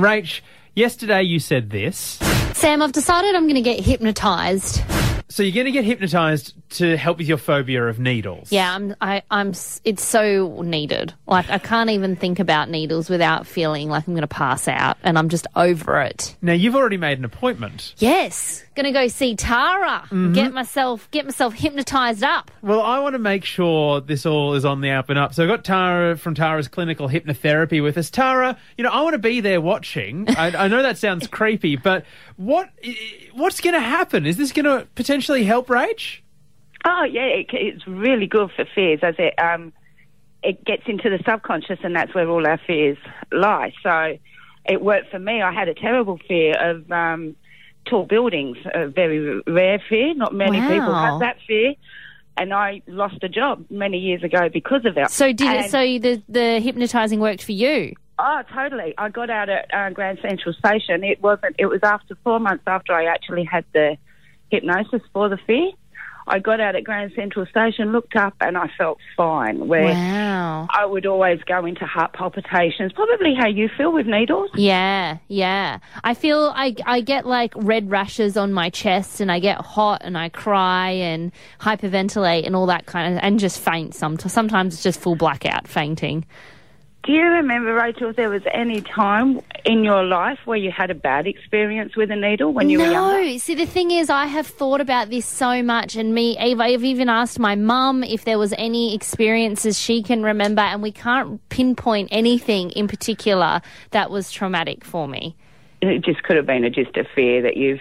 Rach, yesterday you said this. Sam, I've decided I'm going to get hypnotized. So you're going to get hypnotized to help with your phobia of needles. Yeah, I'm. I, I'm. It's so needed. Like I can't even think about needles without feeling like I'm going to pass out, and I'm just over it. Now you've already made an appointment. Yes, going to go see Tara. Mm-hmm. Get myself. Get myself hypnotized up. Well, I want to make sure this all is on the up and up. So I've got Tara from Tara's clinical hypnotherapy with us. Tara, you know, I want to be there watching. I, I know that sounds creepy, but what what's going to happen? Is this going to potentially help Rach? Oh yeah, it, it's really good for fears as it um it gets into the subconscious and that's where all our fears lie. So it worked for me. I had a terrible fear of um tall buildings, a very rare fear. Not many people have that fear. And I lost a job many years ago because of it. So did it? So the the hypnotizing worked for you? Oh, totally. I got out at uh, Grand Central Station. It wasn't. It was after four months after I actually had the hypnosis for the fear. I got out at Grand Central Station, looked up, and I felt fine. Where Wow. I would always go into heart palpitations. Probably how you feel with needles. Yeah, yeah. I feel I I get like red rashes on my chest and I get hot and I cry and hyperventilate and all that kind of and just faint sometimes. Sometimes it's just full blackout fainting. Do you remember, Rachel, if there was any time in your life where you had a bad experience with a needle when you were younger? No, see the thing is I have thought about this so much and me I've even asked my mum if there was any experiences she can remember and we can't pinpoint anything in particular that was traumatic for me. It just could have been a, just a fear that you've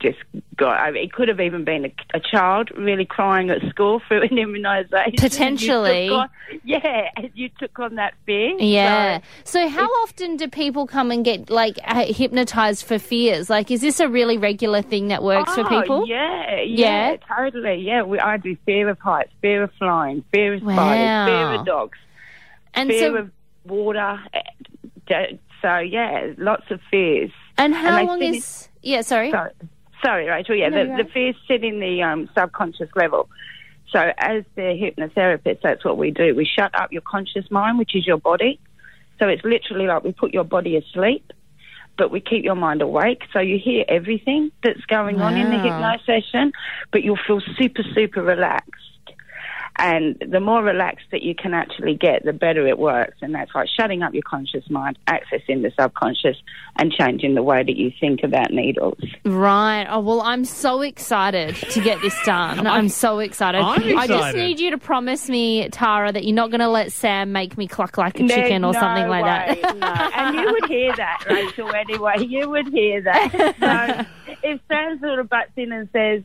just got. I mean, it could have even been a, a child really crying at school for an immunisation. Potentially. On- yeah, you took on that fear. Yeah. So, So, how often do people come and get like uh, hypnotized for fears? Like, is this a really regular thing that works for Oh, people? Yeah, yeah, Yeah? totally. Yeah, we, I do fear of heights, fear of flying, fear of spiders, fear of dogs, And fear so, of water. So, yeah, lots of fears. and how they long is? Yeah, sorry. Sorry, sorry, Rachel. Yeah, No, the, you're the fears sit in the um, subconscious level. So, as the hypnotherapist, that's what we do. We shut up your conscious mind, which is your body. So, it's literally like we put your body asleep, but we keep your mind awake. So, you hear everything that's going on in the Wow. hypno session, but you'll feel super, super relaxed. And the more relaxed that you can actually get, the better it works. And that's like shutting up your conscious mind, accessing the subconscious, and changing the way that you think about needles. Right. Oh well, I'm so excited to get this done. I'm so excited. I'm excited. I just need you to promise me, Tara, that you're not going to let Sam make me cluck like a There's chicken or no something like way, that. no. And you would hear that, Rachel, anyway. You would hear that. So if Sam sort of butts in and says,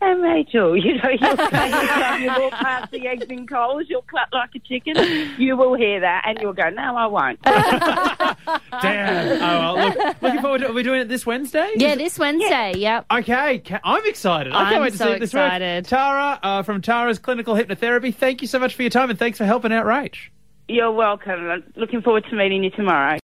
Hey, Rachel, you know, you'll say every time you walk past the eggs and Coles, you'll cluck like a chicken. You will hear that and you'll go, no, I won't. Damn. Oh, well, look, looking forward to. Are we doing it this Wednesday? yeah, this Wednesday. Yep. Okay, ca- I'm excited. I I'm can't wait to so see if this works. excited. Tara uh, from Tara's Clinical Hypnotherapy. Thank you so much for your time and thanks for helping out Rach. You're welcome. Looking forward to meeting you tomorrow.